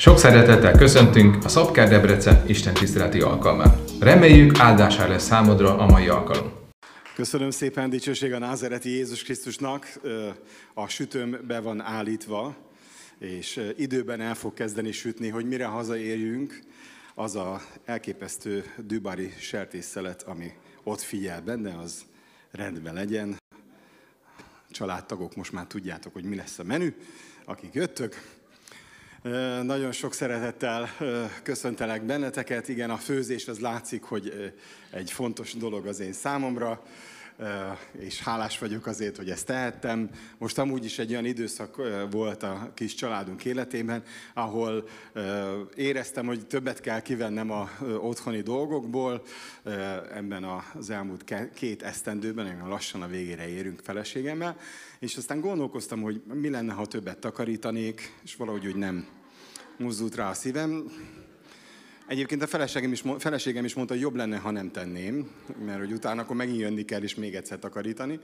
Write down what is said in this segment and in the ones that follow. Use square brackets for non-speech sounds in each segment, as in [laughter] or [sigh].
Sok szeretettel köszöntünk a Szabkár Debrecen Isten tiszteleti alkalmán. Reméljük áldásá lesz számodra a mai alkalom. Köszönöm szépen, dicsőség a názereti Jézus Krisztusnak. A sütőm be van állítva, és időben el fog kezdeni sütni, hogy mire hazaérjünk, az a elképesztő dübari sertészelet, ami ott figyel benne, az rendben legyen. Családtagok most már tudjátok, hogy mi lesz a menü, akik jöttök. Nagyon sok szeretettel köszöntelek benneteket. Igen, a főzés az látszik, hogy egy fontos dolog az én számomra, és hálás vagyok azért, hogy ezt tehettem. Most amúgy is egy olyan időszak volt a kis családunk életében, ahol éreztem, hogy többet kell kivennem a otthoni dolgokból. Ebben az elmúlt két esztendőben, lassan a végére érünk feleségemmel, és aztán gondolkoztam, hogy mi lenne, ha többet takarítanék, és valahogy úgy nem mozdult rá a szívem. Egyébként a feleségem is, feleségem is mondta, hogy jobb lenne, ha nem tenném, mert hogy utána akkor megint jönni kell, és még egyszer takarítani.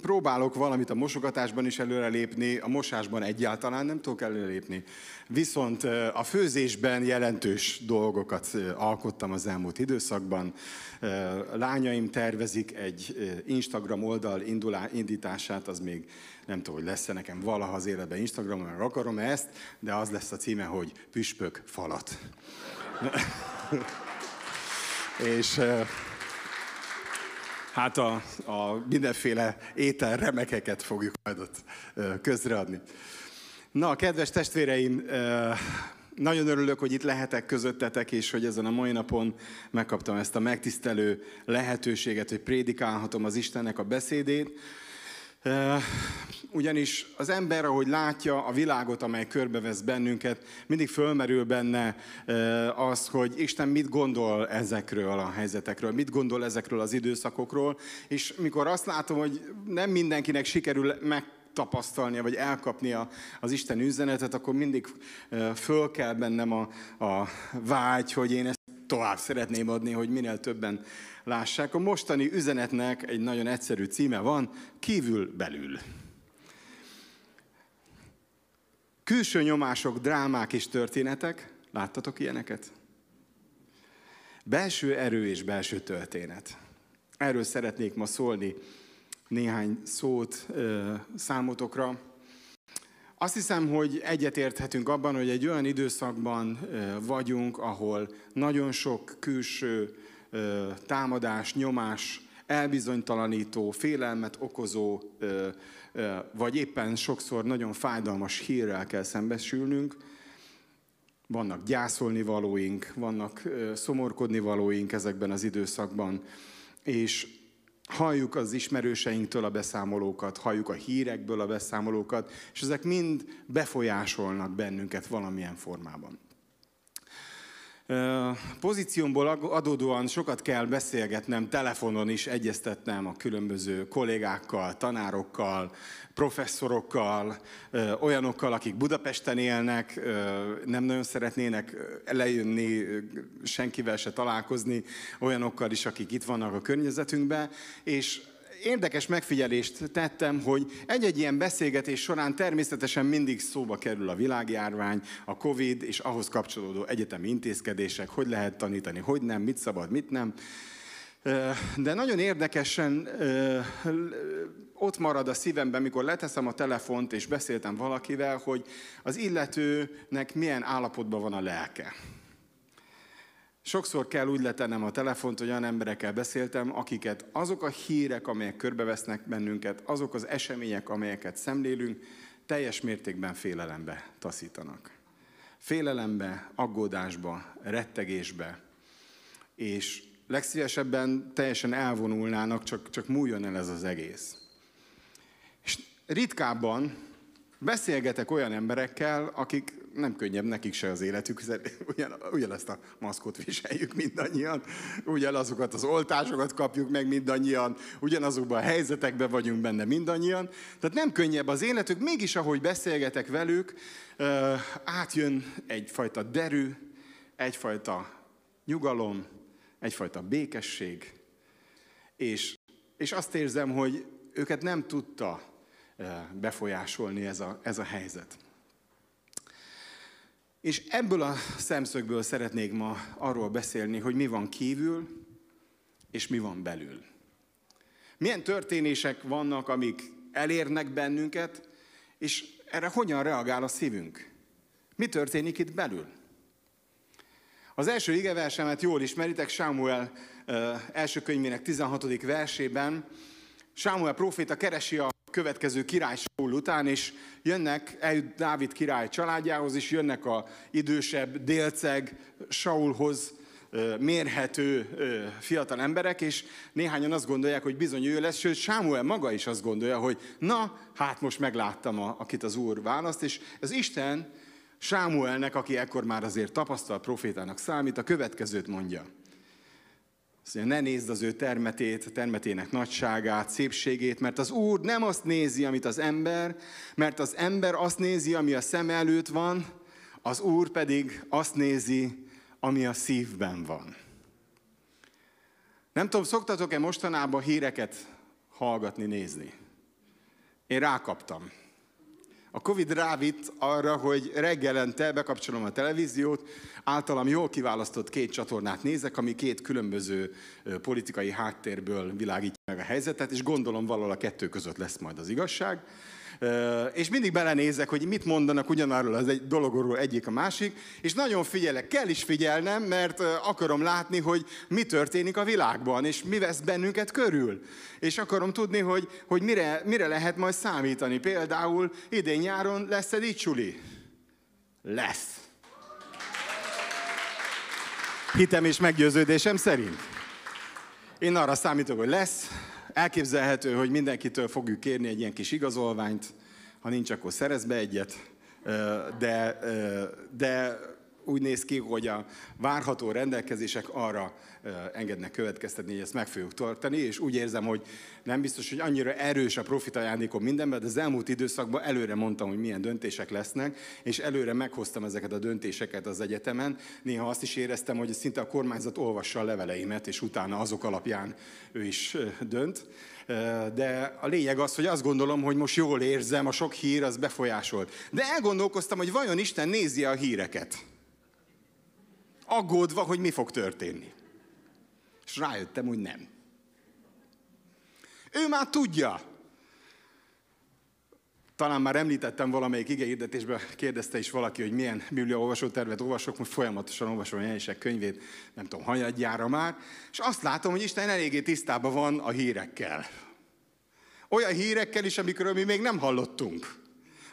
Próbálok valamit a mosogatásban is előrelépni, a mosásban egyáltalán nem tudok előrelépni. Viszont a főzésben jelentős dolgokat alkottam az elmúlt időszakban. Lányaim tervezik egy Instagram oldal indítását, az még nem tudom, hogy lesz-e nekem valaha az életben Instagramon, mert akarom ezt, de az lesz a címe, hogy Püspök falat. [laughs] És hát a, a mindenféle étel remekeket fogjuk majd ott közreadni. Na, kedves testvéreim, nagyon örülök, hogy itt lehetek közöttetek, és hogy ezen a mai napon megkaptam ezt a megtisztelő lehetőséget, hogy prédikálhatom az Istennek a beszédét. Ugyanis az ember, ahogy látja a világot, amely körbevesz bennünket, mindig fölmerül benne az, hogy Isten mit gondol ezekről a helyzetekről, mit gondol ezekről az időszakokról, és mikor azt látom, hogy nem mindenkinek sikerül meg tapasztalnia, vagy elkapnia az Isten üzenetet, akkor mindig föl kell bennem a, a vágy, hogy én ezt tovább szeretném adni, hogy minél többen lássák. A mostani üzenetnek egy nagyon egyszerű címe van, kívül-belül. Külső nyomások, drámák és történetek. Láttatok ilyeneket? Belső erő és belső történet. Erről szeretnék ma szólni néhány szót számotokra. Azt hiszem, hogy egyetérthetünk abban, hogy egy olyan időszakban vagyunk, ahol nagyon sok külső támadás, nyomás, elbizonytalanító, félelmet okozó, vagy éppen sokszor nagyon fájdalmas hírrel kell szembesülnünk. Vannak gyászolni valóink, vannak szomorkodni valóink ezekben az időszakban, és halljuk az ismerőseinktől a beszámolókat, halljuk a hírekből a beszámolókat, és ezek mind befolyásolnak bennünket valamilyen formában. Pozíciómból adódóan sokat kell beszélgetnem, telefonon is egyeztetnem a különböző kollégákkal, tanárokkal, professzorokkal, olyanokkal, akik Budapesten élnek, nem nagyon szeretnének lejönni, senkivel se találkozni, olyanokkal is, akik itt vannak a környezetünkben, és érdekes megfigyelést tettem, hogy egy-egy ilyen beszélgetés során természetesen mindig szóba kerül a világjárvány, a Covid és ahhoz kapcsolódó egyetemi intézkedések, hogy lehet tanítani, hogy nem, mit szabad, mit nem. De nagyon érdekesen ott marad a szívemben, mikor leteszem a telefont és beszéltem valakivel, hogy az illetőnek milyen állapotban van a lelke. Sokszor kell úgy letennem a telefont, hogy olyan emberekkel beszéltem, akiket azok a hírek, amelyek körbevesznek bennünket, azok az események, amelyeket szemlélünk, teljes mértékben félelembe taszítanak. Félelembe, aggódásba, rettegésbe, és legszívesebben teljesen elvonulnának, csak, csak múljon el ez az egész. És ritkábban beszélgetek olyan emberekkel, akik nem könnyebb nekik se az életük, [laughs] ugyan, ugyanezt a maszkot viseljük mindannyian, ugyanazokat az oltásokat kapjuk meg mindannyian, ugyanazokban a helyzetekben vagyunk benne mindannyian. Tehát nem könnyebb az életük, mégis ahogy beszélgetek velük, átjön egyfajta derű, egyfajta nyugalom, egyfajta békesség, és, és azt érzem, hogy őket nem tudta befolyásolni ez a, ez a helyzet. És ebből a szemszögből szeretnék ma arról beszélni, hogy mi van kívül, és mi van belül. Milyen történések vannak, amik elérnek bennünket, és erre hogyan reagál a szívünk? Mi történik itt belül? Az első igeversemet jól ismeritek, Sámuel első könyvének 16. versében. Sámuel proféta keresi a következő király Saul után, és jönnek, eljut Dávid király családjához, és jönnek a idősebb délceg Saulhoz mérhető fiatal emberek, és néhányan azt gondolják, hogy bizony ő lesz, sőt Sámuel maga is azt gondolja, hogy na, hát most megláttam, a, akit az Úr választ, és az Isten Sámuelnek, aki ekkor már azért tapasztalt profétának számít, a következőt mondja. Azt mondja, ne nézd az ő termetét, termetének nagyságát, szépségét, mert az Úr nem azt nézi, amit az ember, mert az ember azt nézi, ami a szem előtt van, az Úr pedig azt nézi, ami a szívben van. Nem tudom, szoktatok-e mostanában híreket hallgatni, nézni? Én rákaptam. A Covid rávitt arra, hogy reggelente bekapcsolom a televíziót, általam jól kiválasztott két csatornát nézek, ami két különböző politikai háttérből világítja meg a helyzetet, és gondolom valahol a kettő között lesz majd az igazság. És mindig belenézek, hogy mit mondanak ugyanarról az egy dologról egyik a másik, és nagyon figyelek, kell is figyelnem, mert akarom látni, hogy mi történik a világban, és mi vesz bennünket körül. És akarom tudni, hogy, hogy mire, mire lehet majd számítani. Például idén nyáron lesz-e dicsuli? Lesz. Hitem és meggyőződésem szerint. Én arra számítok, hogy lesz, Elképzelhető, hogy mindenkitől fogjuk kérni egy ilyen kis igazolványt, ha nincs, akkor szerez be egyet, de, de úgy néz ki, hogy a várható rendelkezések arra engednek következtetni, hogy ezt meg fogjuk tartani, és úgy érzem, hogy nem biztos, hogy annyira erős a profit ajándékom mindenben, de az elmúlt időszakban előre mondtam, hogy milyen döntések lesznek, és előre meghoztam ezeket a döntéseket az egyetemen. Néha azt is éreztem, hogy szinte a kormányzat olvassa a leveleimet, és utána azok alapján ő is dönt. De a lényeg az, hogy azt gondolom, hogy most jól érzem, a sok hír az befolyásolt. De elgondolkoztam, hogy vajon Isten nézi a híreket aggódva, hogy mi fog történni. És rájöttem, hogy nem. Ő már tudja. Talán már említettem valamelyik igehirdetésben, kérdezte is valaki, hogy milyen Biblia tervet olvasok, most folyamatosan olvasom a jelenések könyvét, nem tudom, hanyadjára már, és azt látom, hogy Isten eléggé tisztában van a hírekkel. Olyan hírekkel is, amikről mi még nem hallottunk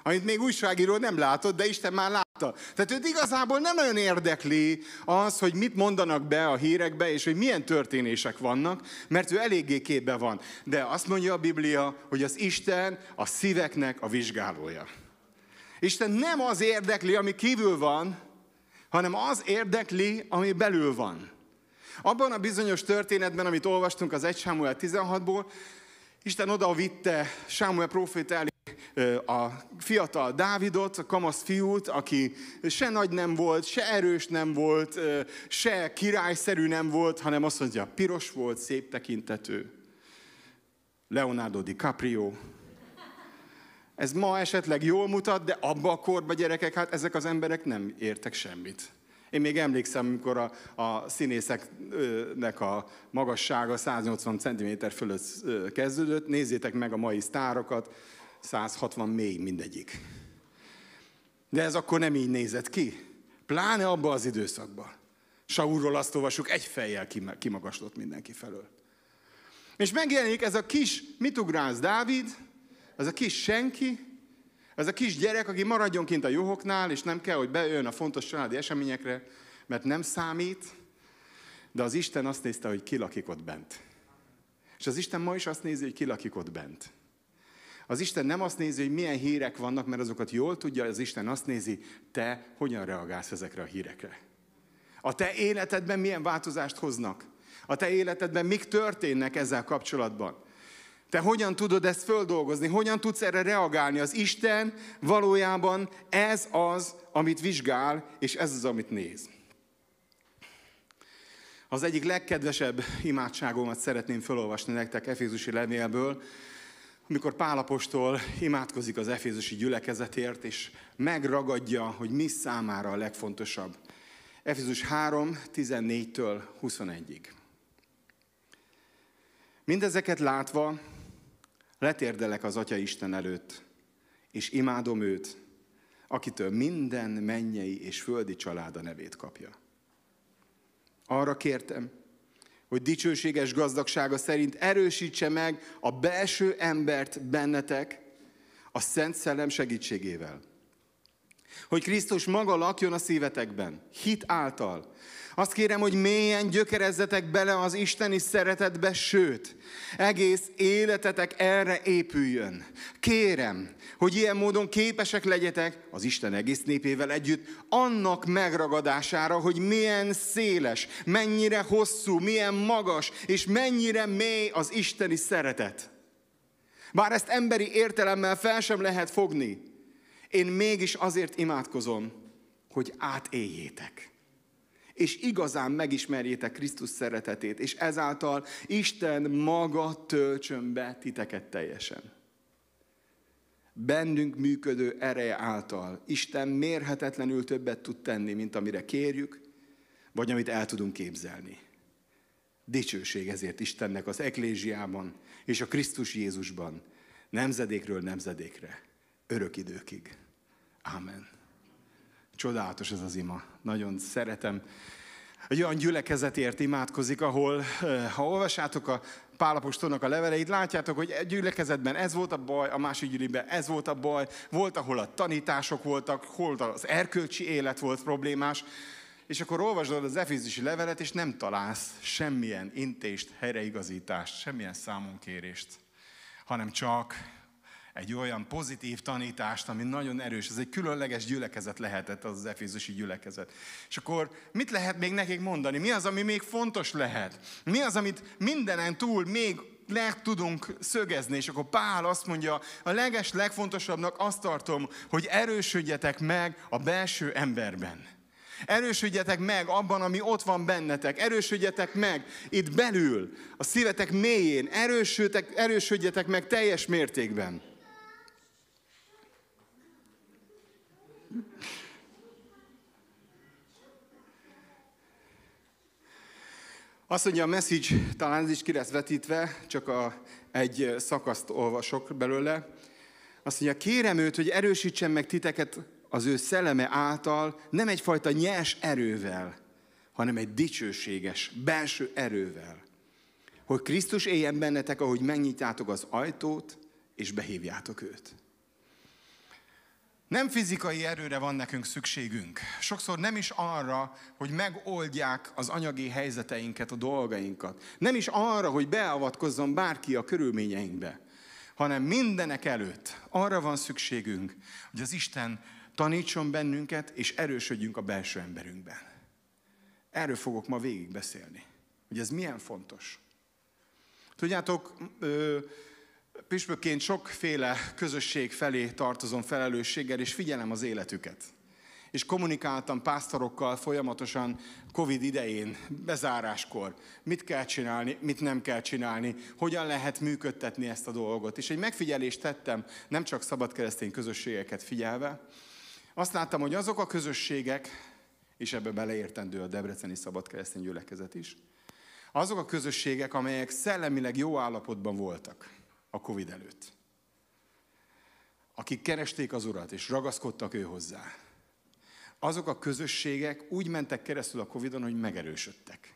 amit még újságíró nem látott, de Isten már látta. Tehát őt igazából nem nagyon érdekli az, hogy mit mondanak be a hírekbe, és hogy milyen történések vannak, mert ő eléggé képbe van. De azt mondja a Biblia, hogy az Isten a szíveknek a vizsgálója. Isten nem az érdekli, ami kívül van, hanem az érdekli, ami belül van. Abban a bizonyos történetben, amit olvastunk az 1 Sámuel 16-ból, Isten oda vitte Sámuel profét elé a fiatal Dávidot, a kamasz fiút, aki se nagy nem volt, se erős nem volt, se királyszerű nem volt, hanem azt mondja, piros volt, szép tekintető. Leonardo DiCaprio. Ez ma esetleg jól mutat, de abba a korba gyerekek, hát ezek az emberek nem értek semmit. Én még emlékszem, amikor a, a színészeknek a magassága 180 cm fölött kezdődött. Nézzétek meg a mai sztárokat, 160 mély mindegyik. De ez akkor nem így nézett ki. Pláne abba az időszakban. Saulról azt olvasjuk, egy fejjel kimagaslott mindenki felől. És megjelenik ez a kis, mit ugrálsz Dávid, ez a kis senki, ez a kis gyerek, aki maradjon kint a juhoknál, és nem kell, hogy bejön a fontos családi eseményekre, mert nem számít, de az Isten azt nézte, hogy ki lakik ott bent. És az Isten ma is azt nézi, hogy ki lakik ott bent. Az Isten nem azt nézi, hogy milyen hírek vannak, mert azokat jól tudja, az Isten azt nézi, te hogyan reagálsz ezekre a hírekre. A te életedben milyen változást hoznak. A te életedben mik történnek ezzel kapcsolatban. Te hogyan tudod ezt földolgozni? Hogyan tudsz erre reagálni? Az Isten valójában ez az, amit vizsgál, és ez az, amit néz. Az egyik legkedvesebb imádságomat szeretném felolvasni nektek Efézusi levélből, mikor Pálapostól imádkozik az efézusi gyülekezetért, és megragadja, hogy mi számára a legfontosabb. Efézus 3, 14-től 21-ig. Mindezeket látva letérdelek az Atya Isten előtt, és imádom őt, akitől minden mennyei és földi család a nevét kapja. Arra kértem, hogy dicsőséges gazdagsága szerint erősítse meg a belső embert bennetek a Szent Szellem segítségével. Hogy Krisztus maga lakjon a szívetekben, hit által, azt kérem, hogy mélyen gyökerezzetek bele az isteni szeretetbe, sőt, egész életetek erre épüljön. Kérem, hogy ilyen módon képesek legyetek az Isten egész népével együtt annak megragadására, hogy milyen széles, mennyire hosszú, milyen magas és mennyire mély az isteni szeretet. Bár ezt emberi értelemmel fel sem lehet fogni, én mégis azért imádkozom, hogy átéljétek és igazán megismerjétek Krisztus szeretetét, és ezáltal Isten maga töltsön be titeket teljesen. Bennünk működő ereje által Isten mérhetetlenül többet tud tenni, mint amire kérjük, vagy amit el tudunk képzelni. Dicsőség ezért Istennek az eklésiában és a Krisztus Jézusban, nemzedékről nemzedékre, örök időkig. Amen. Csodálatos ez az ima. Nagyon szeretem. Egy olyan gyülekezetért imádkozik, ahol, eh, ha olvasátok a Pálapostolnak a leveleit, látjátok, hogy egy gyülekezetben ez volt a baj, a másik gyűliben ez volt a baj, volt, ahol a tanítások voltak, hol az erkölcsi élet volt problémás, és akkor olvasod az Efézusi levelet, és nem találsz semmilyen intést, helyreigazítást, semmilyen számonkérést, hanem csak egy olyan pozitív tanítást, ami nagyon erős. Ez egy különleges gyülekezet lehetett az, az efézusi gyülekezet. És akkor mit lehet még nekik mondani? Mi az, ami még fontos lehet? Mi az, amit mindenen túl még le tudunk szögezni, és akkor Pál azt mondja, a leges, legfontosabbnak azt tartom, hogy erősödjetek meg a belső emberben. Erősödjetek meg abban, ami ott van bennetek. Erősödjetek meg itt belül, a szívetek mélyén. Erősödjetek, erősödjetek meg teljes mértékben. Azt mondja a message, talán ez is ki lesz vetítve, csak a, egy szakaszt olvasok belőle. Azt mondja, kérem őt, hogy erősítsen meg titeket az ő szelleme által, nem egyfajta nyers erővel, hanem egy dicsőséges, belső erővel. Hogy Krisztus éljen bennetek, ahogy megnyitjátok az ajtót, és behívjátok őt. Nem fizikai erőre van nekünk szükségünk. Sokszor nem is arra, hogy megoldják az anyagi helyzeteinket, a dolgainkat. Nem is arra, hogy beavatkozzon bárki a körülményeinkbe. Hanem mindenek előtt arra van szükségünk, hogy az Isten tanítson bennünket, és erősödjünk a belső emberünkben. Erről fogok ma végig beszélni. Hogy ez milyen fontos. Tudjátok, püspökként sokféle közösség felé tartozom felelősséggel, és figyelem az életüket. És kommunikáltam pásztorokkal folyamatosan Covid idején, bezáráskor, mit kell csinálni, mit nem kell csinálni, hogyan lehet működtetni ezt a dolgot. És egy megfigyelést tettem, nem csak szabad keresztény közösségeket figyelve, azt láttam, hogy azok a közösségek, és ebbe beleértendő a Debreceni Szabad Keresztény Gyülekezet is, azok a közösségek, amelyek szellemileg jó állapotban voltak, a Covid előtt. Akik keresték az Urat, és ragaszkodtak ő hozzá. Azok a közösségek úgy mentek keresztül a Covidon, hogy megerősödtek.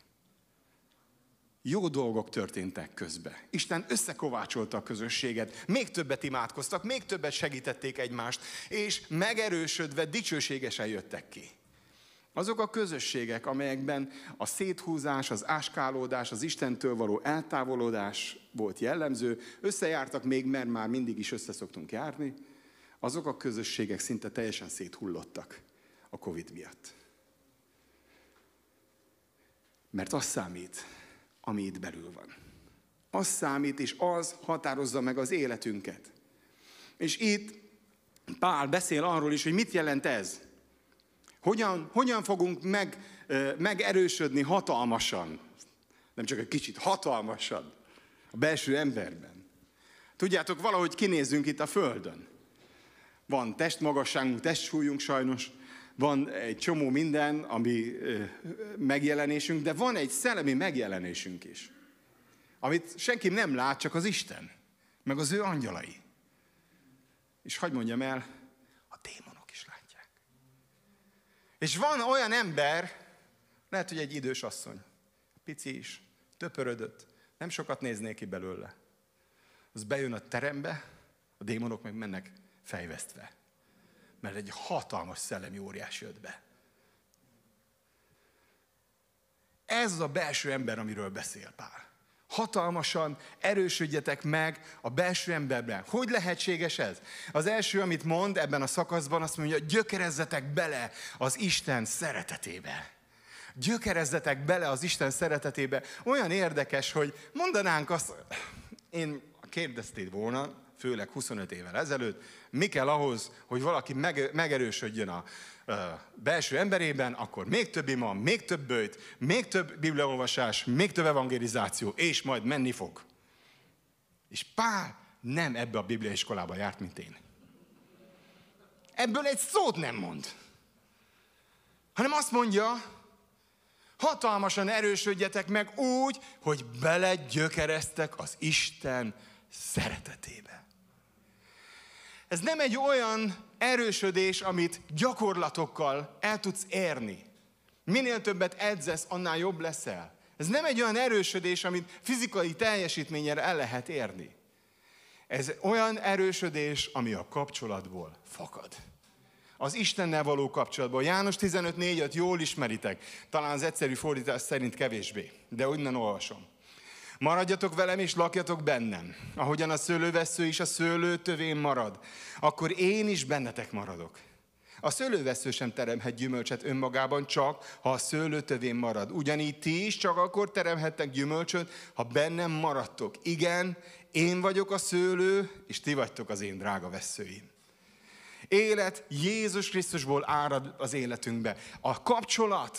Jó dolgok történtek közbe. Isten összekovácsolta a közösséget, még többet imádkoztak, még többet segítették egymást, és megerősödve dicsőségesen jöttek ki. Azok a közösségek, amelyekben a széthúzás, az áskálódás, az Istentől való eltávolodás volt jellemző, összejártak még, mert már mindig is összeszoktunk járni, azok a közösségek szinte teljesen széthullottak a Covid miatt. Mert az számít, ami itt belül van. Az számít, és az határozza meg az életünket. És itt Pál beszél arról is, hogy mit jelent ez. Hogyan, hogyan fogunk meg, megerősödni hatalmasan? Nem csak egy kicsit, hatalmasan a belső emberben. Tudjátok, valahogy kinézzünk itt a Földön. Van testmagasságunk, testsúlyunk sajnos, van egy csomó minden, ami megjelenésünk, de van egy szellemi megjelenésünk is, amit senki nem lát, csak az Isten, meg az ő angyalai. És hagyd mondjam el, a démonok is látják. És van olyan ember, lehet, hogy egy idős asszony, pici is, töpörödött, nem sokat néznék ki belőle. Az bejön a terembe, a démonok meg mennek fejvesztve. Mert egy hatalmas szellemi óriás jött be. Ez az a belső ember, amiről beszél Pál. Hatalmasan erősödjetek meg a belső emberben. Hogy lehetséges ez? Az első, amit mond ebben a szakaszban, azt mondja, gyökerezzetek bele az Isten szeretetébe. Gyökerezzetek bele az Isten szeretetébe. Olyan érdekes, hogy mondanánk azt, én kérdeztéd volna, főleg 25 évvel ezelőtt, mi kell ahhoz, hogy valaki megerősödjön a belső emberében, akkor még több ima, még több bőjt, még több bibliaolvasás, még több evangelizáció, és majd menni fog. És Pál nem ebbe a bibliaiskolába járt, mint én. Ebből egy szót nem mond. Hanem azt mondja, hatalmasan erősödjetek meg úgy, hogy belegyökereztek az Isten szeretetébe. Ez nem egy olyan erősödés, amit gyakorlatokkal el tudsz érni. Minél többet edzesz, annál jobb leszel. Ez nem egy olyan erősödés, amit fizikai teljesítményre el lehet érni. Ez olyan erősödés, ami a kapcsolatból fakad. Az Istennel való kapcsolatból. János 15.4-öt jól ismeritek, talán az egyszerű fordítás szerint kevésbé, de onnan olvasom. Maradjatok velem és lakjatok bennem. Ahogyan a szőlővesző is a szőlő tövén marad, akkor én is bennetek maradok. A szőlővesző sem teremhet gyümölcset önmagában, csak ha a szőlő tövén marad. Ugyanígy ti is csak akkor teremhettek gyümölcsöt, ha bennem maradtok. Igen, én vagyok a szőlő, és ti vagytok az én drága veszőim. Élet Jézus Krisztusból árad az életünkbe. A kapcsolat,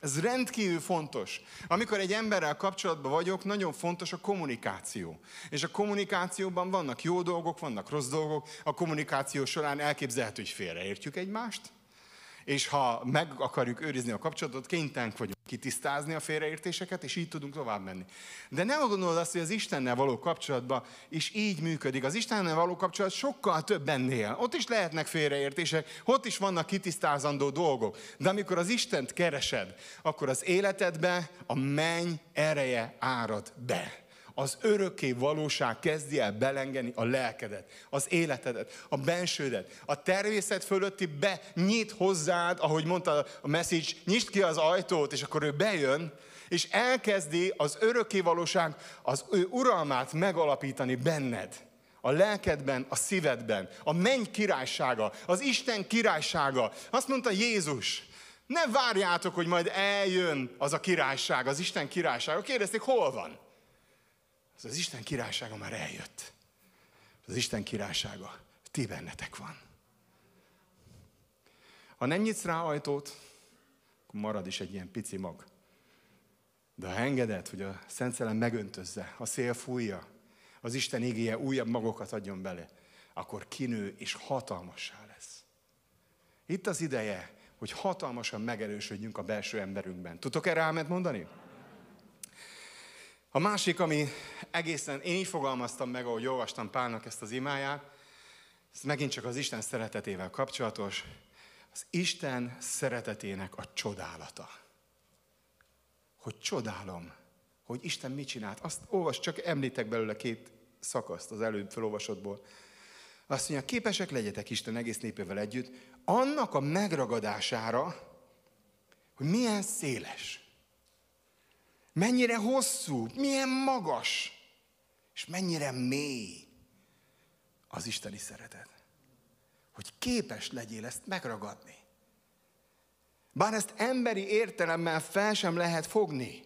ez rendkívül fontos. Amikor egy emberrel kapcsolatban vagyok, nagyon fontos a kommunikáció. És a kommunikációban vannak jó dolgok, vannak rossz dolgok. A kommunikáció során elképzelhető, hogy félreértjük egymást, és ha meg akarjuk őrizni a kapcsolatot, kénytelenek vagyunk kitisztázni a félreértéseket, és így tudunk tovább menni. De nem gondolod azt, hogy az Istennel való kapcsolatban is így működik. Az Istennel való kapcsolat sokkal több ennél. Ott is lehetnek félreértések, ott is vannak kitisztázandó dolgok. De amikor az Istent keresed, akkor az életedbe a menny ereje árad be az örökké valóság kezdi el belengeni a lelkedet, az életedet, a bensődet. A természet fölötti benyit hozzád, ahogy mondta a message, nyisd ki az ajtót, és akkor ő bejön, és elkezdi az örökké valóság, az ő uralmát megalapítani benned. A lelkedben, a szívedben, a menny királysága, az Isten királysága. Azt mondta Jézus, ne várjátok, hogy majd eljön az a királyság, az Isten királysága. Kérdezték, hol van? Az az Isten királysága már eljött. Az Isten királysága ti bennetek van. Ha nem nyitsz rá ajtót, akkor marad is egy ilyen pici mag. De ha engeded, hogy a Szent Szellem megöntözze, a szél fújja, az Isten igéje újabb magokat adjon bele, akkor kinő és hatalmassá lesz. Itt az ideje, hogy hatalmasan megerősödjünk a belső emberünkben. Tudtok erre álmet mondani? A másik, ami egészen én így fogalmaztam meg, ahogy olvastam Pálnak ezt az imáját, ez megint csak az Isten szeretetével kapcsolatos, az Isten szeretetének a csodálata. Hogy csodálom, hogy Isten mit csinált. Azt olvas, csak említek belőle két szakaszt az előbb felolvasottból. Azt mondja, képesek legyetek Isten egész népével együtt, annak a megragadására, hogy milyen széles, mennyire hosszú, milyen magas, és mennyire mély az Isteni szeretet. Hogy képes legyél ezt megragadni. Bár ezt emberi értelemmel fel sem lehet fogni.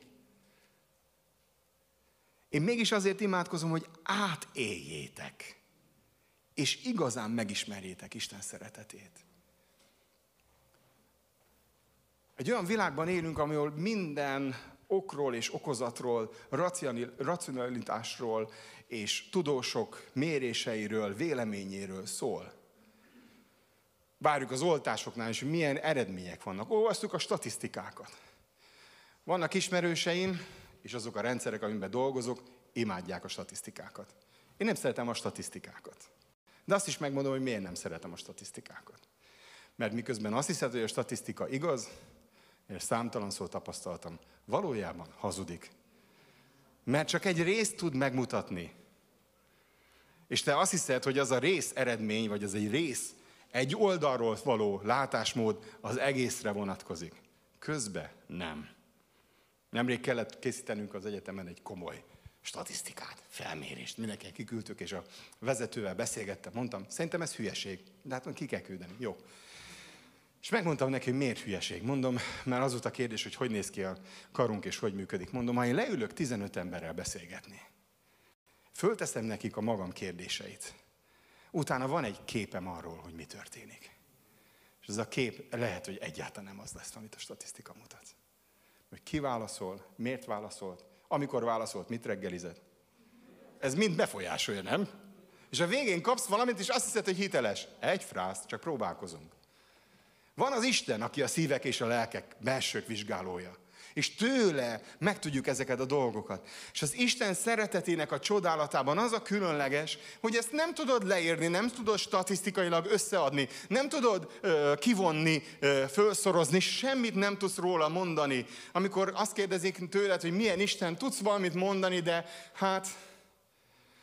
Én mégis azért imádkozom, hogy átéljétek, és igazán megismerjétek Isten szeretetét. Egy olyan világban élünk, ahol minden okról és okozatról, racionalitásról és tudósok méréseiről, véleményéről szól. Várjuk az oltásoknál is, milyen eredmények vannak. Olvasztuk a statisztikákat. Vannak ismerőseim, és azok a rendszerek, amiben dolgozok, imádják a statisztikákat. Én nem szeretem a statisztikákat. De azt is megmondom, hogy miért nem szeretem a statisztikákat. Mert miközben azt hiszed, hogy a statisztika igaz, és számtalan szó tapasztaltam, valójában hazudik. Mert csak egy részt tud megmutatni. És te azt hiszed, hogy az a rész eredmény, vagy az egy rész, egy oldalról való látásmód az egészre vonatkozik. Közbe nem. Nemrég kellett készítenünk az egyetemen egy komoly statisztikát, felmérést. Mindenki kiküldtük, és a vezetővel beszélgettem, mondtam, szerintem ez hülyeség. De hát ki kell küldeni. Jó. És megmondtam neki, hogy miért hülyeség. Mondom, mert az volt a kérdés, hogy hogy néz ki a karunk és hogy működik. Mondom, ha én leülök 15 emberrel beszélgetni, fölteszem nekik a magam kérdéseit. Utána van egy képem arról, hogy mi történik. És ez a kép lehet, hogy egyáltalán nem az lesz, amit a statisztika mutat. Hogy ki válaszol, miért válaszolt, amikor válaszolt, mit reggelizett. Ez mind befolyásolja, nem? És a végén kapsz valamit, és azt hiszed, hogy hiteles. Egy frász, csak próbálkozunk. Van az Isten, aki a szívek és a lelkek belsők vizsgálója. És tőle megtudjuk ezeket a dolgokat. És az Isten szeretetének a csodálatában az a különleges, hogy ezt nem tudod leírni, nem tudod statisztikailag összeadni, nem tudod ö, kivonni, ö, felszorozni, semmit nem tudsz róla mondani. Amikor azt kérdezik tőled, hogy milyen Isten, tudsz valamit mondani, de hát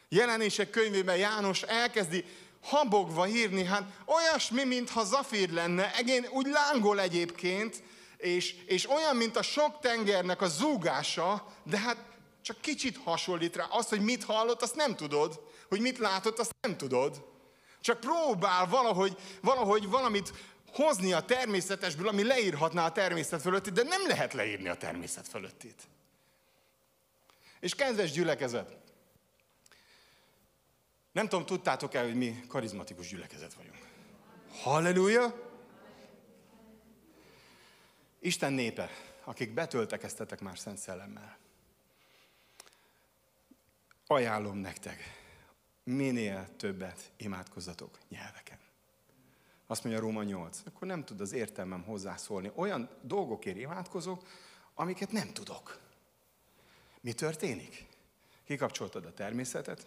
jelenések könyvében János elkezdi habogva írni, hát olyasmi, mintha zafír lenne, egén úgy lángol egyébként, és, és olyan, mint a sok tengernek a zúgása, de hát csak kicsit hasonlít rá. Azt, hogy mit hallott, azt nem tudod. Hogy mit látott, azt nem tudod. Csak próbál valahogy, valahogy valamit hozni a természetesből, ami leírhatná a természet fölöttit, de nem lehet leírni a természet fölöttit. És kedves gyülekezet, nem tudom, tudtátok el, hogy mi karizmatikus gyülekezet vagyunk. Halleluja! Isten népe, akik betöltekeztetek már Szent Szellemmel, ajánlom nektek, minél többet imádkozzatok nyelveken. Azt mondja Róma 8, akkor nem tud az értelmem hozzászólni. Olyan dolgokért imádkozok, amiket nem tudok. Mi történik? Kikapcsoltad a természetet,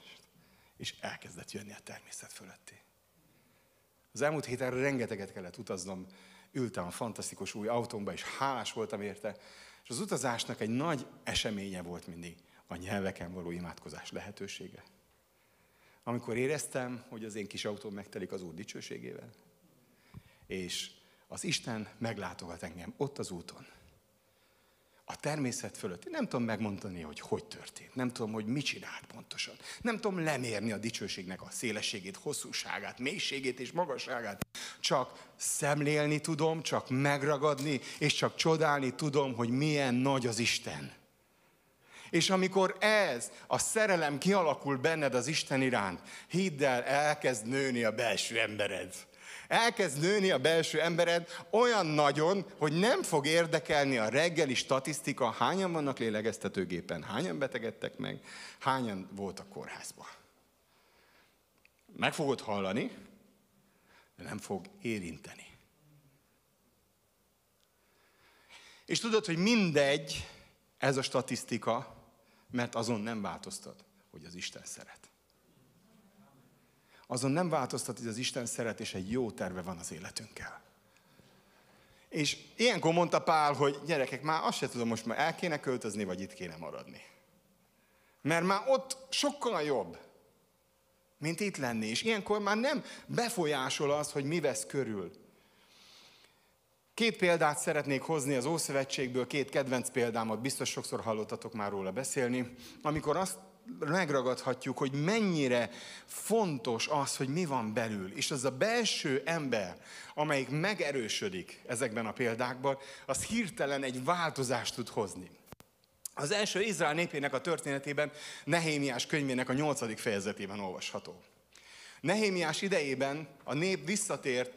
és elkezdett jönni a természet fölötti. Az elmúlt héten rengeteget kellett utaznom ültem a fantasztikus új autómba, és hálás voltam érte. És az utazásnak egy nagy eseménye volt mindig a nyelveken való imádkozás lehetősége. Amikor éreztem, hogy az én kis autóm megtelik az Úr dicsőségével, és az Isten meglátogat engem ott az úton, a természet fölött. Én nem tudom megmondani, hogy hogy történt. Nem tudom, hogy mit csinált pontosan. Nem tudom lemérni a dicsőségnek a szélességét, hosszúságát, mélységét és magasságát. Csak szemlélni tudom, csak megragadni, és csak csodálni tudom, hogy milyen nagy az Isten. És amikor ez, a szerelem kialakul benned az Isten iránt, hidd el, elkezd nőni a belső embered elkezd nőni a belső embered olyan nagyon, hogy nem fog érdekelni a reggeli statisztika, hányan vannak lélegeztetőgépen, hányan betegedtek meg, hányan voltak kórházban. Meg fogod hallani, de nem fog érinteni. És tudod, hogy mindegy ez a statisztika, mert azon nem változtat, hogy az Isten szeret azon nem változtat, hogy az Isten szeret, és egy jó terve van az életünkkel. És ilyenkor mondta Pál, hogy gyerekek, már azt se tudom, most már el kéne költözni, vagy itt kéne maradni. Mert már ott sokkal jobb, mint itt lenni. És ilyenkor már nem befolyásol az, hogy mi vesz körül. Két példát szeretnék hozni az Ószövetségből, két kedvenc példámat, biztos sokszor hallottatok már róla beszélni, amikor azt megragadhatjuk, hogy mennyire fontos az, hogy mi van belül. És az a belső ember, amelyik megerősödik ezekben a példákban, az hirtelen egy változást tud hozni. Az első Izrael népének a történetében Nehémiás könyvének a nyolcadik fejezetében olvasható. Nehémiás idejében a nép visszatért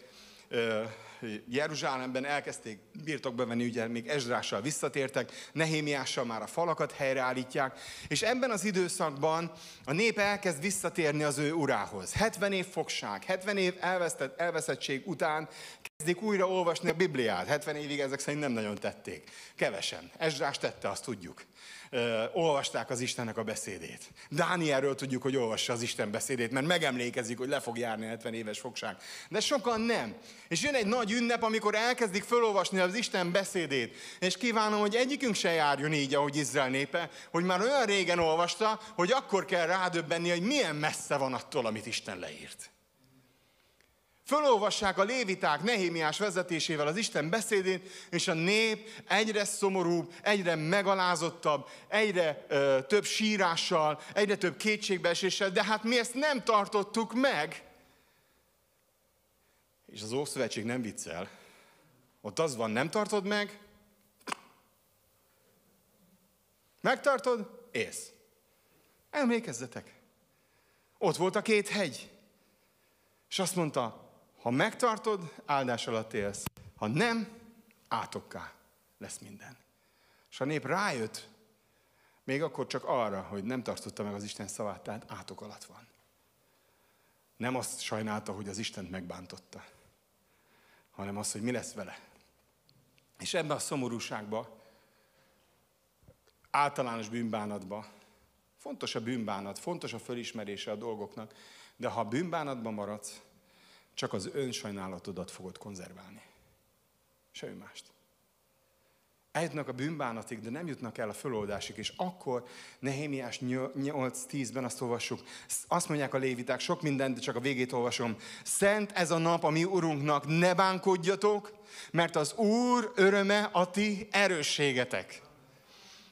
Jeruzsálemben elkezdték birtokba venni, ugye még Ezrással visszatértek, Nehémiással már a falakat helyreállítják, és ebben az időszakban a nép elkezd visszatérni az ő urához. 70 év fogság, 70 év elvesztett, elveszettség után kezdik újra olvasni a Bibliát. 70 évig ezek szerint nem nagyon tették. Kevesen. Ezrás tette, azt tudjuk olvasták az Istennek a beszédét. Dánielről tudjuk, hogy olvassa az Isten beszédét, mert megemlékezik, hogy le fog járni 70 éves fogság. De sokan nem. És jön egy nagy ünnep, amikor elkezdik felolvasni az Isten beszédét. És kívánom, hogy egyikünk se járjon így, ahogy Izrael népe, hogy már olyan régen olvasta, hogy akkor kell rádöbbenni, hogy milyen messze van attól, amit Isten leírt. Fölolvassák a léviták Nehémiás vezetésével az Isten beszédét, és a nép egyre szomorúbb, egyre megalázottabb, egyre ö, több sírással, egyre több kétségbeeséssel, de hát mi ezt nem tartottuk meg. És az Ószövetség nem viccel. Ott az van, nem tartod meg, megtartod, ész. Emlékezzetek. Ott volt a két hegy. És azt mondta, ha megtartod, áldás alatt élsz. Ha nem, átokká lesz minden. És a nép rájött, még akkor csak arra, hogy nem tartotta meg az Isten szavát, tehát átok alatt van. Nem azt sajnálta, hogy az Istent megbántotta, hanem azt, hogy mi lesz vele. És ebben a szomorúságba, általános bűnbánatba, fontos a bűnbánat, fontos a fölismerése a dolgoknak, de ha bűnbánatban maradsz, csak az önsajnálatodat fogod konzerválni. Semmi mást. Eljutnak a bűnbánatig, de nem jutnak el a föloldásig, és akkor Nehémiás 8.10-ben azt olvassuk, azt mondják a léviták, sok mindent, de csak a végét olvasom. Szent ez a nap a mi Urunknak, ne bánkodjatok, mert az Úr öröme a ti erősségetek.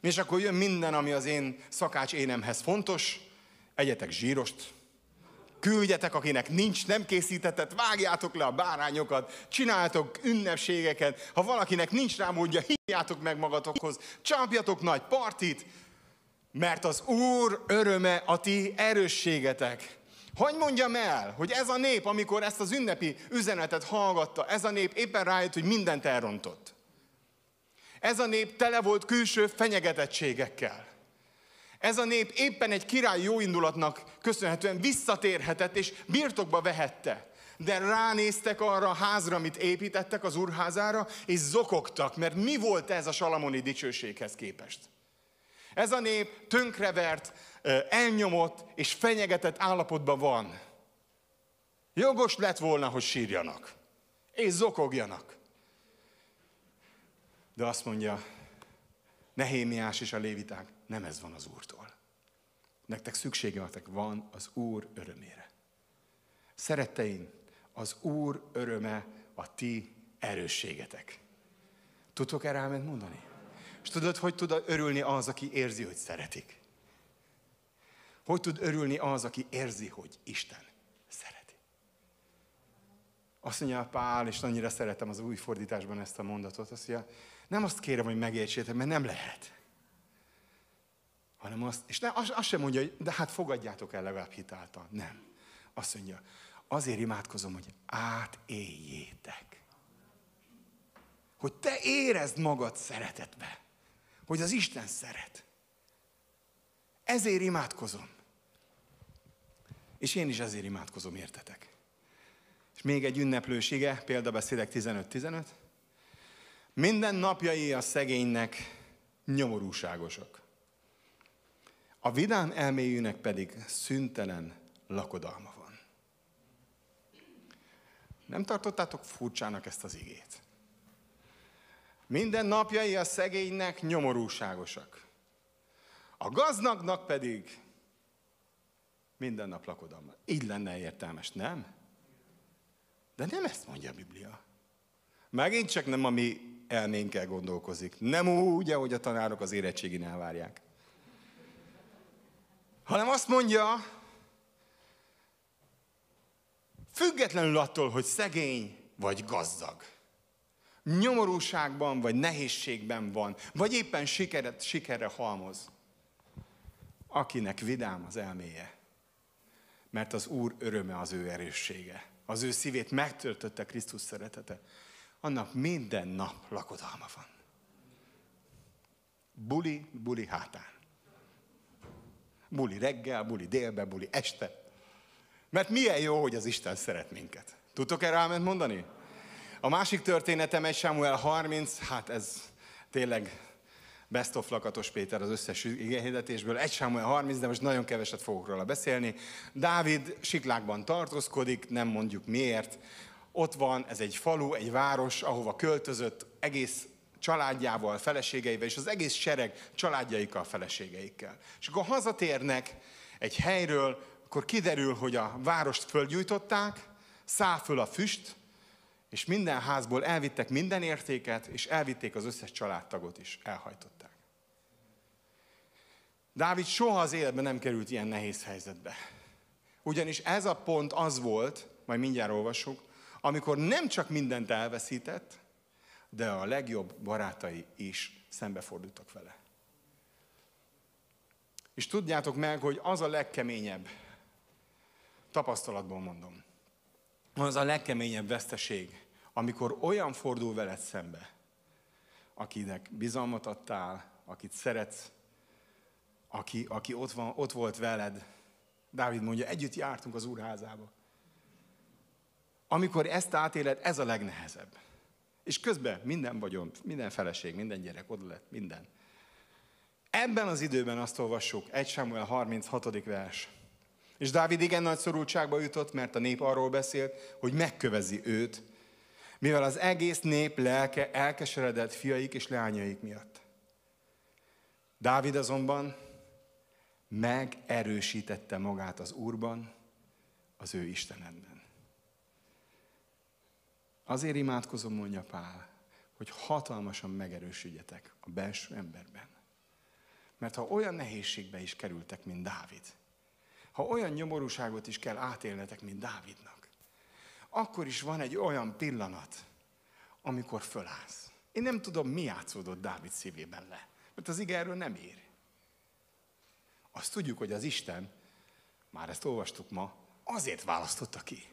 És akkor jön minden, ami az én szakács énemhez fontos, egyetek zsírost, küldjetek, akinek nincs, nem készítetett, vágjátok le a bárányokat, csináltok ünnepségeket, ha valakinek nincs rá módja, hívjátok meg magatokhoz, csampjatok nagy partit, mert az Úr öröme a ti erősségetek. Hogy mondjam el, hogy ez a nép, amikor ezt az ünnepi üzenetet hallgatta, ez a nép éppen rájött, hogy mindent elrontott. Ez a nép tele volt külső fenyegetettségekkel. Ez a nép éppen egy király jóindulatnak köszönhetően visszatérhetett és birtokba vehette. De ránéztek arra a házra, amit építettek az urházára, és zokogtak, mert mi volt ez a salamoni dicsőséghez képest? Ez a nép tönkrevert, elnyomott és fenyegetett állapotban van. Jogos lett volna, hogy sírjanak, és zokogjanak. De azt mondja, Nehémiás és a léviták, nem ez van az Úrtól. Nektek szükségetek van az Úr örömére. Szeretteim, az Úr öröme a ti erősségetek. Tudtok erre elment mondani? És tudod, hogy tud örülni az, aki érzi, hogy szeretik? Hogy tud örülni az, aki érzi, hogy Isten szereti? Azt mondja Pál, és annyira szeretem az új fordításban ezt a mondatot, azt mondja, nem azt kérem, hogy megértsétek, mert nem lehet. Hanem azt, és ne, azt, azt sem mondja, hogy de hát fogadjátok el legalább hitáltal. Nem. Azt mondja, azért imádkozom, hogy átéljétek. Hogy te érezd magad szeretetbe. Hogy az Isten szeret. Ezért imádkozom. És én is ezért imádkozom, értetek. És még egy ünneplősége, példabeszédek 15-15. Minden napjai a szegénynek nyomorúságosak. A vidám elméjűnek pedig szüntelen lakodalma van. Nem tartottátok furcsának ezt az igét? Minden napjai a szegénynek nyomorúságosak. A gazdagnak pedig minden nap lakodalma. Így lenne értelmes, nem? De nem ezt mondja a Biblia. Megint csak nem a mi elménkkel gondolkozik. Nem úgy, ahogy a tanárok az érettségin elvárják. Hanem azt mondja, függetlenül attól, hogy szegény vagy gazdag, nyomorúságban vagy nehézségben van, vagy éppen sikeret, sikerre halmoz, akinek vidám az elméje, mert az Úr öröme az ő erőssége. Az ő szívét megtöltötte Krisztus szeretete annak minden nap lakodalma van. Buli, buli hátán. Buli reggel, buli délbe, buli este. Mert milyen jó, hogy az Isten szeret minket. Tudtok erre ráment mondani? A másik történetem egy Samuel 30, hát ez tényleg best of Lakatos Péter az összes igényhirdetésből. Egy Samuel 30, de most nagyon keveset fogok róla beszélni. Dávid siklákban tartózkodik, nem mondjuk miért. Ott van, ez egy falu, egy város, ahova költözött egész családjával, feleségeivel, és az egész sereg családjaikkal, feleségeikkel. És akkor hazatérnek egy helyről, akkor kiderül, hogy a várost fölgyújtották, száll föl a füst, és minden házból elvittek minden értéket, és elvitték az összes családtagot is, elhajtották. Dávid soha az életben nem került ilyen nehéz helyzetbe. Ugyanis ez a pont az volt, majd mindjárt olvasjuk, amikor nem csak mindent elveszített, de a legjobb barátai is szembefordultak vele. És tudjátok meg, hogy az a legkeményebb, tapasztalatból mondom, az a legkeményebb veszteség, amikor olyan fordul veled szembe, akinek bizalmat adtál, akit szeretsz, aki, aki ott, van, ott volt veled. Dávid mondja, együtt jártunk az úrházába. Amikor ezt átéled, ez a legnehezebb. És közben minden vagyon, minden feleség, minden gyerek oda lett, minden. Ebben az időben azt olvassuk, 1 Samuel 36. vers. És Dávid igen nagy szorultságba jutott, mert a nép arról beszélt, hogy megkövezi őt, mivel az egész nép lelke elkeseredett fiaik és leányaik miatt. Dávid azonban megerősítette magát az Úrban, az ő Istenedben. Azért imádkozom, mondja Pál, hogy hatalmasan megerősödjetek a belső emberben. Mert ha olyan nehézségbe is kerültek, mint Dávid, ha olyan nyomorúságot is kell átélnetek, mint Dávidnak, akkor is van egy olyan pillanat, amikor fölállsz. Én nem tudom, mi játszódott Dávid szívében le, mert az ige erről nem ér. Azt tudjuk, hogy az Isten, már ezt olvastuk ma, azért választotta ki,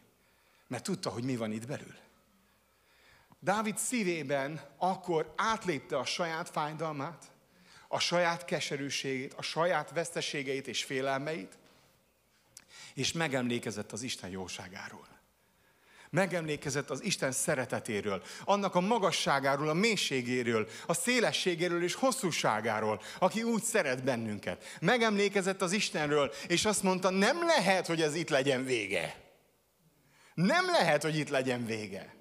mert tudta, hogy mi van itt belül. Dávid szívében akkor átlépte a saját fájdalmát, a saját keserűségét, a saját veszteségeit és félelmeit, és megemlékezett az Isten jóságáról. Megemlékezett az Isten szeretetéről, annak a magasságáról, a mélységéről, a szélességéről és hosszúságáról, aki úgy szeret bennünket. Megemlékezett az Istenről, és azt mondta, nem lehet, hogy ez itt legyen vége. Nem lehet, hogy itt legyen vége.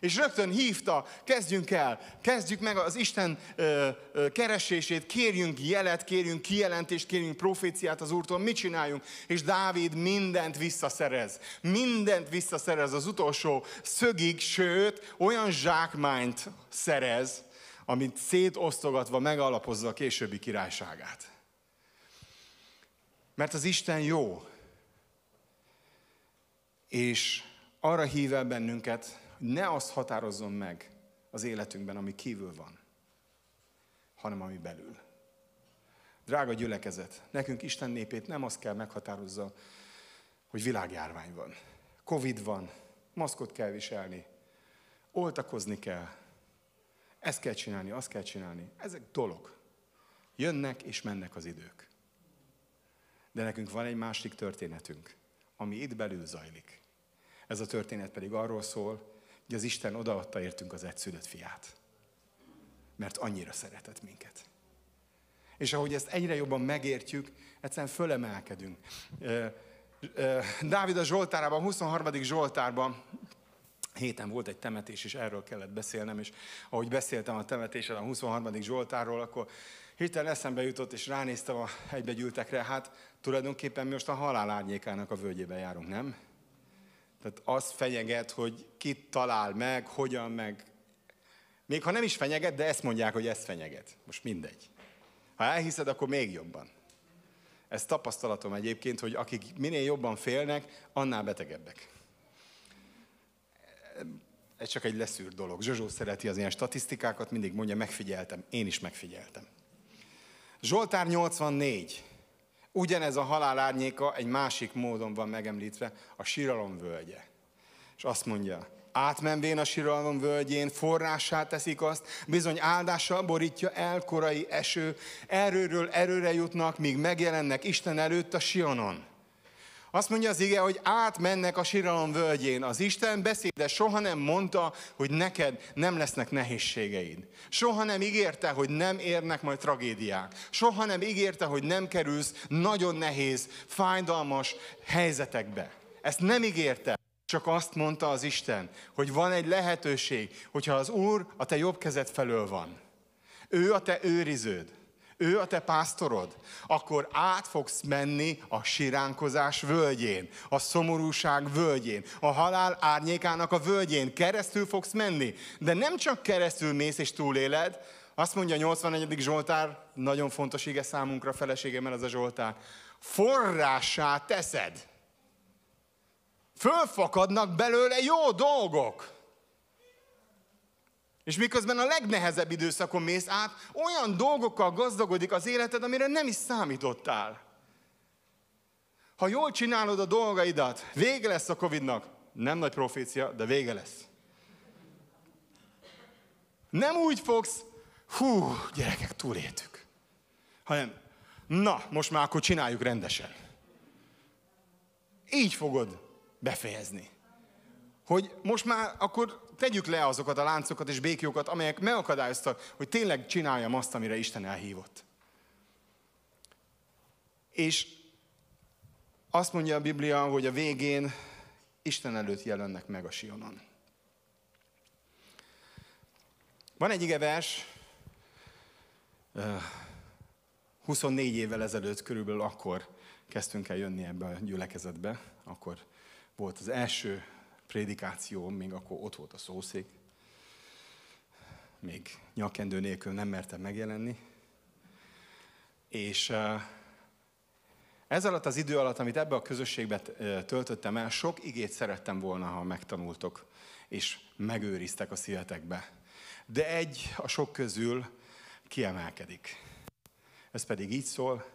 És rögtön hívta, kezdjünk el, kezdjük meg az Isten ö, ö, keresését, kérjünk jelet, kérjünk kijelentést, kérjünk proféciát az Úrtól, mit csináljunk? És Dávid mindent visszaszerez, mindent visszaszerez az utolsó szögig, sőt, olyan zsákmányt szerez, amit szétosztogatva megalapozza a későbbi királyságát. Mert az Isten jó, és arra hív el bennünket, ne azt határozzon meg az életünkben, ami kívül van, hanem ami belül. Drága gyülekezet, nekünk Isten népét nem azt kell meghatározza, hogy világjárvány van, Covid van, maszkot kell viselni, oltakozni kell, ezt kell csinálni, azt kell csinálni. Ezek dolog. Jönnek és mennek az idők. De nekünk van egy másik történetünk, ami itt belül zajlik. Ez a történet pedig arról szól, hogy az Isten odaadta értünk az egyszülött fiát. Mert annyira szeretett minket. És ahogy ezt egyre jobban megértjük, egyszerűen fölemelkedünk. Dávid a Zsoltárában, 23. Zsoltárban, héten volt egy temetés, és erről kellett beszélnem, és ahogy beszéltem a temetésen a 23. Zsoltárról, akkor hirtelen eszembe jutott, és ránéztem a egybegyűltekre, hát tulajdonképpen mi most a halál árnyékának a völgyében járunk, nem? Tehát az fenyeget, hogy kit talál meg, hogyan meg. Még ha nem is fenyeget, de ezt mondják, hogy ez fenyeget. Most mindegy. Ha elhiszed, akkor még jobban. Ez tapasztalatom egyébként, hogy akik minél jobban félnek, annál betegebbek. Ez csak egy leszűrt dolog. Zsozsó szereti az ilyen statisztikákat, mindig mondja, megfigyeltem. Én is megfigyeltem. Zsoltár 84. Ugyanez a halál árnyéka egy másik módon van megemlítve, a síralom völgye. És azt mondja, átmenvén a síralom völgyén, forrássá teszik azt, bizony áldással borítja el korai eső, erőről erőre jutnak, míg megjelennek Isten előtt a Sionon. Azt mondja az ige, hogy átmennek a síralom völgyén. Az Isten beszéde soha nem mondta, hogy neked nem lesznek nehézségeid. Soha nem ígérte, hogy nem érnek majd tragédiák. Soha nem ígérte, hogy nem kerülsz nagyon nehéz, fájdalmas helyzetekbe. Ezt nem ígérte. Csak azt mondta az Isten, hogy van egy lehetőség, hogyha az Úr a te jobb kezed felől van. Ő a te őriződ ő a te pásztorod, akkor át fogsz menni a siránkozás völgyén, a szomorúság völgyén, a halál árnyékának a völgyén. Keresztül fogsz menni, de nem csak keresztül mész és túléled, azt mondja a 84. Zsoltár, nagyon fontos ige számunkra, feleségemmel ez a Zsoltár, forrássá teszed. Fölfakadnak belőle jó dolgok. És miközben a legnehezebb időszakon mész át, olyan dolgokkal gazdagodik az életed, amire nem is számítottál. Ha jól csinálod a dolgaidat, vége lesz a Covidnak. Nem nagy profécia, de vége lesz. Nem úgy fogsz, hú, gyerekek, túléltük. Hanem, na, most már akkor csináljuk rendesen. Így fogod befejezni hogy most már akkor tegyük le azokat a láncokat és békjókat, amelyek megakadályoztak, hogy tényleg csináljam azt, amire Isten elhívott. És azt mondja a Biblia, hogy a végén Isten előtt jelennek meg a Sionon. Van egy igevers, 24 évvel ezelőtt körülbelül akkor kezdtünk el jönni ebbe a gyülekezetbe, akkor volt az első prédikáció, még akkor ott volt a szószék. Még nyakendő nélkül nem mertem megjelenni. És ez alatt az idő alatt, amit ebbe a közösségbe töltöttem el, sok igét szerettem volna, ha megtanultok, és megőriztek a szívetekbe. De egy a sok közül kiemelkedik. Ez pedig így szól,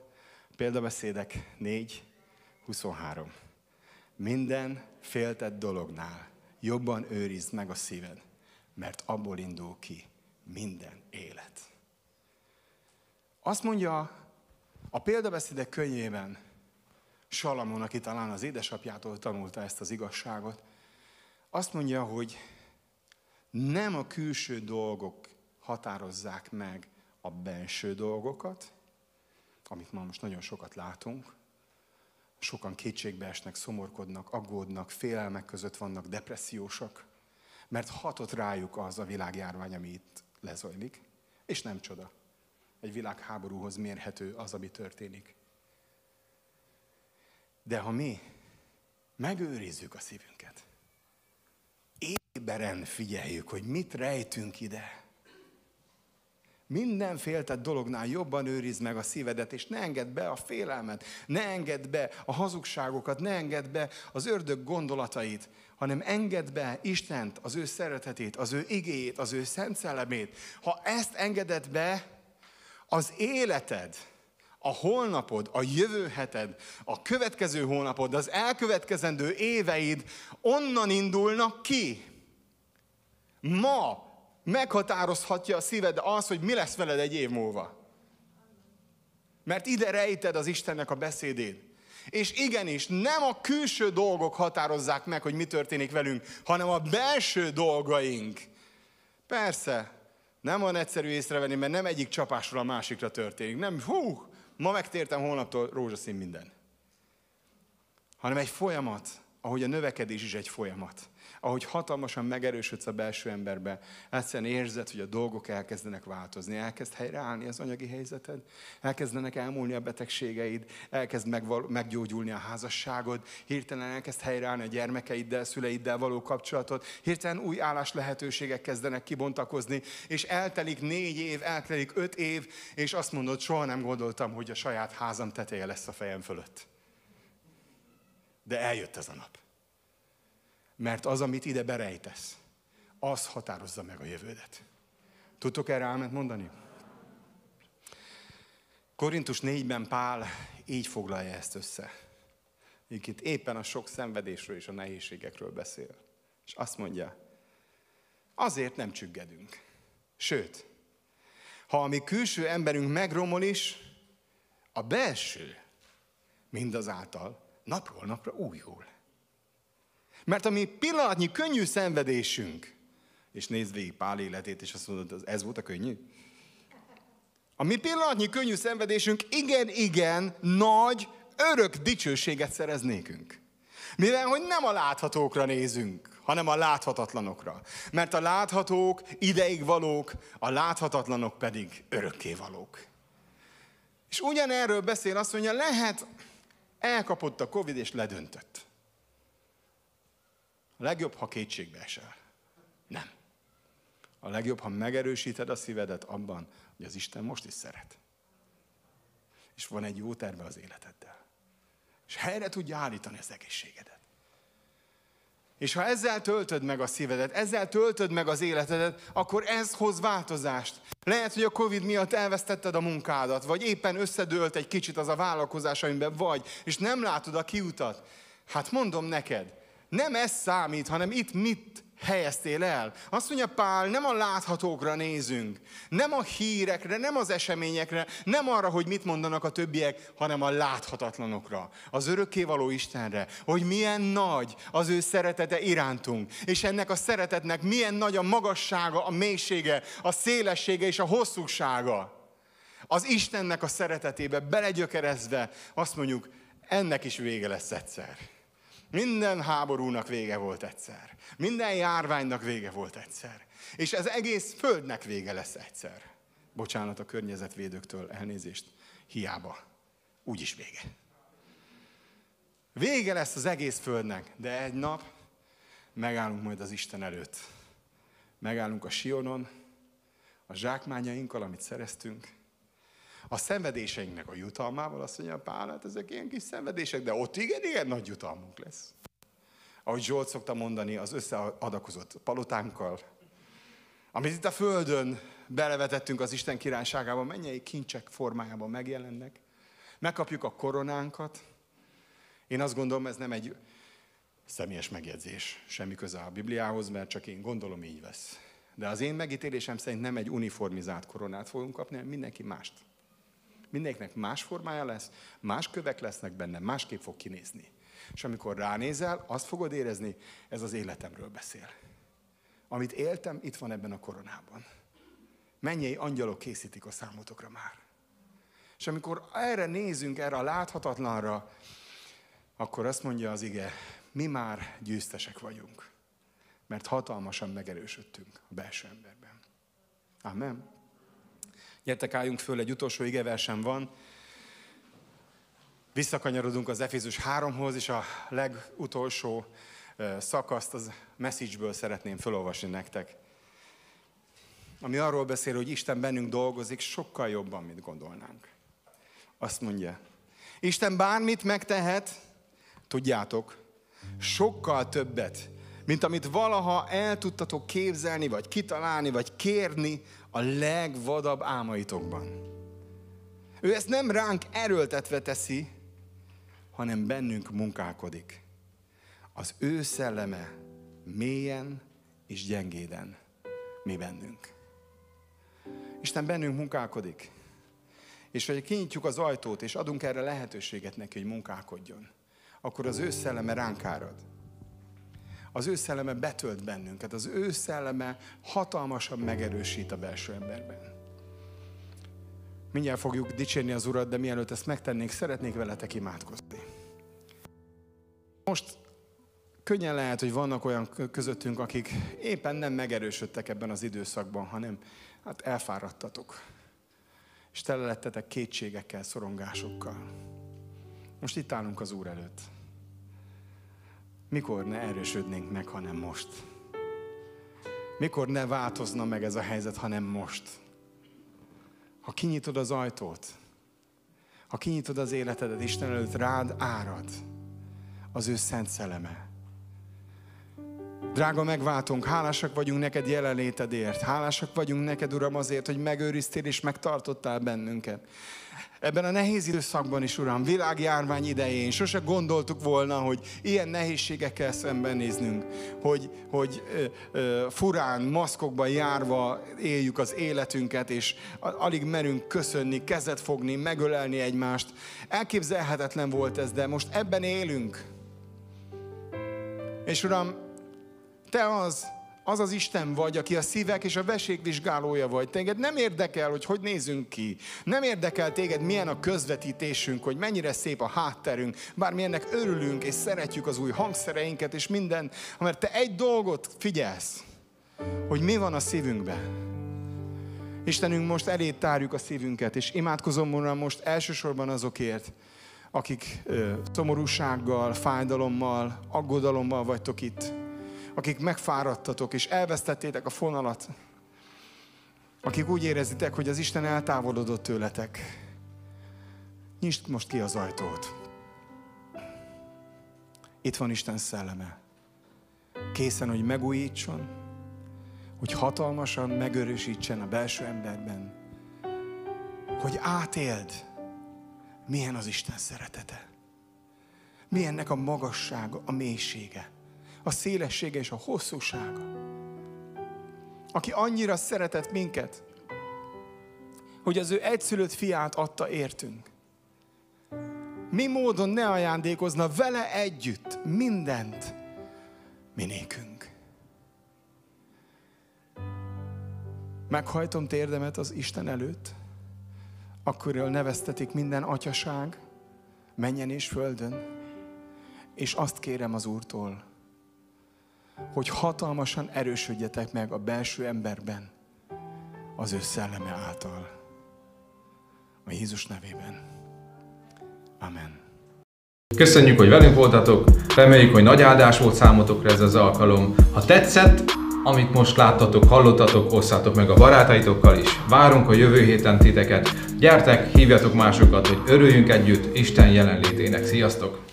példabeszédek 4, 23. Minden féltett dolognál jobban őrizd meg a szíved, mert abból indul ki minden élet. Azt mondja a példabeszédek könyvében Salamon, aki talán az édesapjától tanulta ezt az igazságot, azt mondja, hogy nem a külső dolgok határozzák meg a benső dolgokat, amit ma most nagyon sokat látunk, Sokan kétségbe esnek, szomorkodnak, aggódnak, félelmek között vannak, depressziósak, mert hatott rájuk az a világjárvány, ami itt lezajlik. És nem csoda. Egy világháborúhoz mérhető az, ami történik. De ha mi megőrizzük a szívünket, éberen figyeljük, hogy mit rejtünk ide, minden féltett dolognál jobban őrizd meg a szívedet, és ne engedd be a félelmet, ne engedd be a hazugságokat, ne engedd be az ördög gondolatait, hanem engedd be Istent, az ő szeretetét, az ő igéjét, az ő szent szellemét. Ha ezt engeded be, az életed, a holnapod, a jövő heted, a következő hónapod, az elkövetkezendő éveid onnan indulnak ki. Ma meghatározhatja a szíved az, hogy mi lesz veled egy év múlva. Mert ide rejted az Istennek a beszédét. És igenis, nem a külső dolgok határozzák meg, hogy mi történik velünk, hanem a belső dolgaink. Persze, nem van egyszerű észrevenni, mert nem egyik csapásról a másikra történik. Nem, hú, ma megtértem, holnaptól rózsaszín minden. Hanem egy folyamat, ahogy a növekedés is egy folyamat ahogy hatalmasan megerősödsz a belső emberbe, egyszerűen érzed, hogy a dolgok elkezdenek változni, elkezd helyreállni az anyagi helyzeted, elkezdenek elmúlni a betegségeid, elkezd megval- meggyógyulni a házasságod, hirtelen elkezd helyreállni a gyermekeiddel, szüleiddel való kapcsolatot, hirtelen új állás lehetőségek kezdenek kibontakozni, és eltelik négy év, eltelik öt év, és azt mondod, soha nem gondoltam, hogy a saját házam teteje lesz a fejem fölött. De eljött ez a nap. Mert az, amit ide berejtesz, az határozza meg a jövődet. Tudtok erre álment mondani? Korintus 4-ben Pál így foglalja ezt össze. Itt éppen a sok szenvedésről és a nehézségekről beszél. És azt mondja, azért nem csüggedünk. Sőt, ha a mi külső emberünk megromol is, a belső mindazáltal napról napra újul. Mert a mi pillanatnyi könnyű szenvedésünk, és nézd végig Pál életét, és azt mondod, ez volt a könnyű? A mi pillanatnyi könnyű szenvedésünk igen, igen, nagy, örök dicsőséget szerez nékünk. Mivel, hogy nem a láthatókra nézünk, hanem a láthatatlanokra. Mert a láthatók ideig valók, a láthatatlanok pedig örökké valók. És ugyanerről beszél azt mondja, lehet, elkapott a Covid és ledöntött. A legjobb, ha kétségbe esel. Nem. A legjobb, ha megerősíted a szívedet abban, hogy az Isten most is szeret. És van egy jó terve az életeddel. És helyre tudja állítani az egészségedet. És ha ezzel töltöd meg a szívedet, ezzel töltöd meg az életedet, akkor ez hoz változást. Lehet, hogy a Covid miatt elvesztetted a munkádat, vagy éppen összedőlt egy kicsit az a vállalkozás, amiben vagy, és nem látod a kiutat. Hát mondom neked, nem ez számít, hanem itt mit helyeztél el. Azt mondja Pál, nem a láthatókra nézünk, nem a hírekre, nem az eseményekre, nem arra, hogy mit mondanak a többiek, hanem a láthatatlanokra, az örökkévaló Istenre, hogy milyen nagy az ő szeretete irántunk, és ennek a szeretetnek milyen nagy a magassága, a mélysége, a szélessége és a hosszúsága. Az Istennek a szeretetébe belegyökerezve azt mondjuk, ennek is vége lesz egyszer. Minden háborúnak vége volt egyszer. Minden járványnak vége volt egyszer. És ez egész földnek vége lesz egyszer. Bocsánat a környezetvédőktől, elnézést. Hiába. Úgyis vége. Vége lesz az egész földnek, de egy nap megállunk majd az Isten előtt. Megállunk a Sionon, a zsákmányainkkal, amit szereztünk, a szenvedéseinknek a jutalmával, azt mondja Pál, hát ezek ilyen kis szenvedések, de ott igen, igen nagy jutalmunk lesz. Ahogy Zsolt szokta mondani, az összeadakozott palotánkkal, amit itt a Földön belevetettünk az Isten királyságában, mennyei kincsek formájában megjelennek. Megkapjuk a koronánkat. Én azt gondolom, ez nem egy személyes megjegyzés, semmi köze a Bibliához, mert csak én gondolom így vesz. De az én megítélésem szerint nem egy uniformizált koronát fogunk kapni, hanem mindenki mást. Mindenkinek más formája lesz, más kövek lesznek benne, másképp fog kinézni. És amikor ránézel, azt fogod érezni, ez az életemről beszél. Amit éltem, itt van ebben a koronában. Mennyei angyalok készítik a számotokra már. És amikor erre nézünk, erre a láthatatlanra, akkor azt mondja az ige, mi már győztesek vagyunk. Mert hatalmasan megerősödtünk a belső emberben. Amen. Gyertek, álljunk föl, egy utolsó igeversem van. Visszakanyarodunk az Efézus 3-hoz, és a legutolsó szakaszt az message szeretném felolvasni nektek. Ami arról beszél, hogy Isten bennünk dolgozik sokkal jobban, mint gondolnánk. Azt mondja, Isten bármit megtehet, tudjátok, sokkal többet, mint amit valaha el tudtatok képzelni, vagy kitalálni, vagy kérni a legvadabb álmaitokban. Ő ezt nem ránk erőltetve teszi, hanem bennünk munkálkodik. Az ő szelleme mélyen és gyengéden mi bennünk. Isten bennünk munkálkodik. És hogy kinyitjuk az ajtót, és adunk erre lehetőséget neki, hogy munkálkodjon, akkor az ő szelleme ránk árad az ő szelleme betölt bennünket, az ő szelleme hatalmasan megerősít a belső emberben. Mindjárt fogjuk dicsérni az Urat, de mielőtt ezt megtennénk, szeretnék veletek imádkozni. Most könnyen lehet, hogy vannak olyan közöttünk, akik éppen nem megerősödtek ebben az időszakban, hanem hát elfáradtatok. És tele lettetek kétségekkel, szorongásokkal. Most itt állunk az Úr előtt mikor ne erősödnénk meg, hanem most? Mikor ne változna meg ez a helyzet, hanem most? Ha kinyitod az ajtót, ha kinyitod az életedet, Isten előtt rád árad az ő szent szelleme. Drága megváltunk, hálásak vagyunk neked jelenlétedért. Hálásak vagyunk neked, Uram, azért, hogy megőriztél és megtartottál bennünket. Ebben a nehéz időszakban is, Uram, világjárvány idején sose gondoltuk volna, hogy ilyen nehézségekkel szembenéznünk, hogy, hogy ö, ö, furán, maszkokban járva éljük az életünket, és alig merünk köszönni, kezet fogni, megölelni egymást. Elképzelhetetlen volt ez, de most ebben élünk. És Uram, Te az, az az Isten vagy, aki a szívek és a vesék vizsgálója vagy. Téged nem érdekel, hogy hogy nézünk ki. Nem érdekel téged, milyen a közvetítésünk, hogy mennyire szép a hátterünk, bár milyennek örülünk és szeretjük az új hangszereinket és minden, mert te egy dolgot figyelsz, hogy mi van a szívünkben. Istenünk, most elé tárjuk a szívünket, és imádkozom volna most elsősorban azokért, akik ö, szomorúsággal, fájdalommal, aggodalommal vagytok itt akik megfáradtatok és elvesztettétek a fonalat, akik úgy érezitek, hogy az Isten eltávolodott tőletek, nyisd most ki az ajtót. Itt van Isten szelleme. Készen, hogy megújítson, hogy hatalmasan megörösítsen a belső emberben, hogy átéld, milyen az Isten szeretete. Milyennek a magassága, a mélysége a szélessége és a hosszúsága. Aki annyira szeretett minket, hogy az ő egyszülött fiát adta értünk. Mi módon ne ajándékozna vele együtt mindent minékünk. Meghajtom térdemet az Isten előtt, akkor neveztetik minden atyaság, menjen és földön, és azt kérem az Úrtól, hogy hatalmasan erősödjetek meg a belső emberben az ő szelleme által. A Jézus nevében. Amen. Köszönjük, hogy velünk voltatok, reméljük, hogy nagy áldás volt számotokra ez az alkalom. Ha tetszett, amit most láttatok, hallottatok, osszátok meg a barátaitokkal is. Várunk a jövő héten titeket. Gyertek, hívjatok másokat, hogy örüljünk együtt Isten jelenlétének. Sziasztok!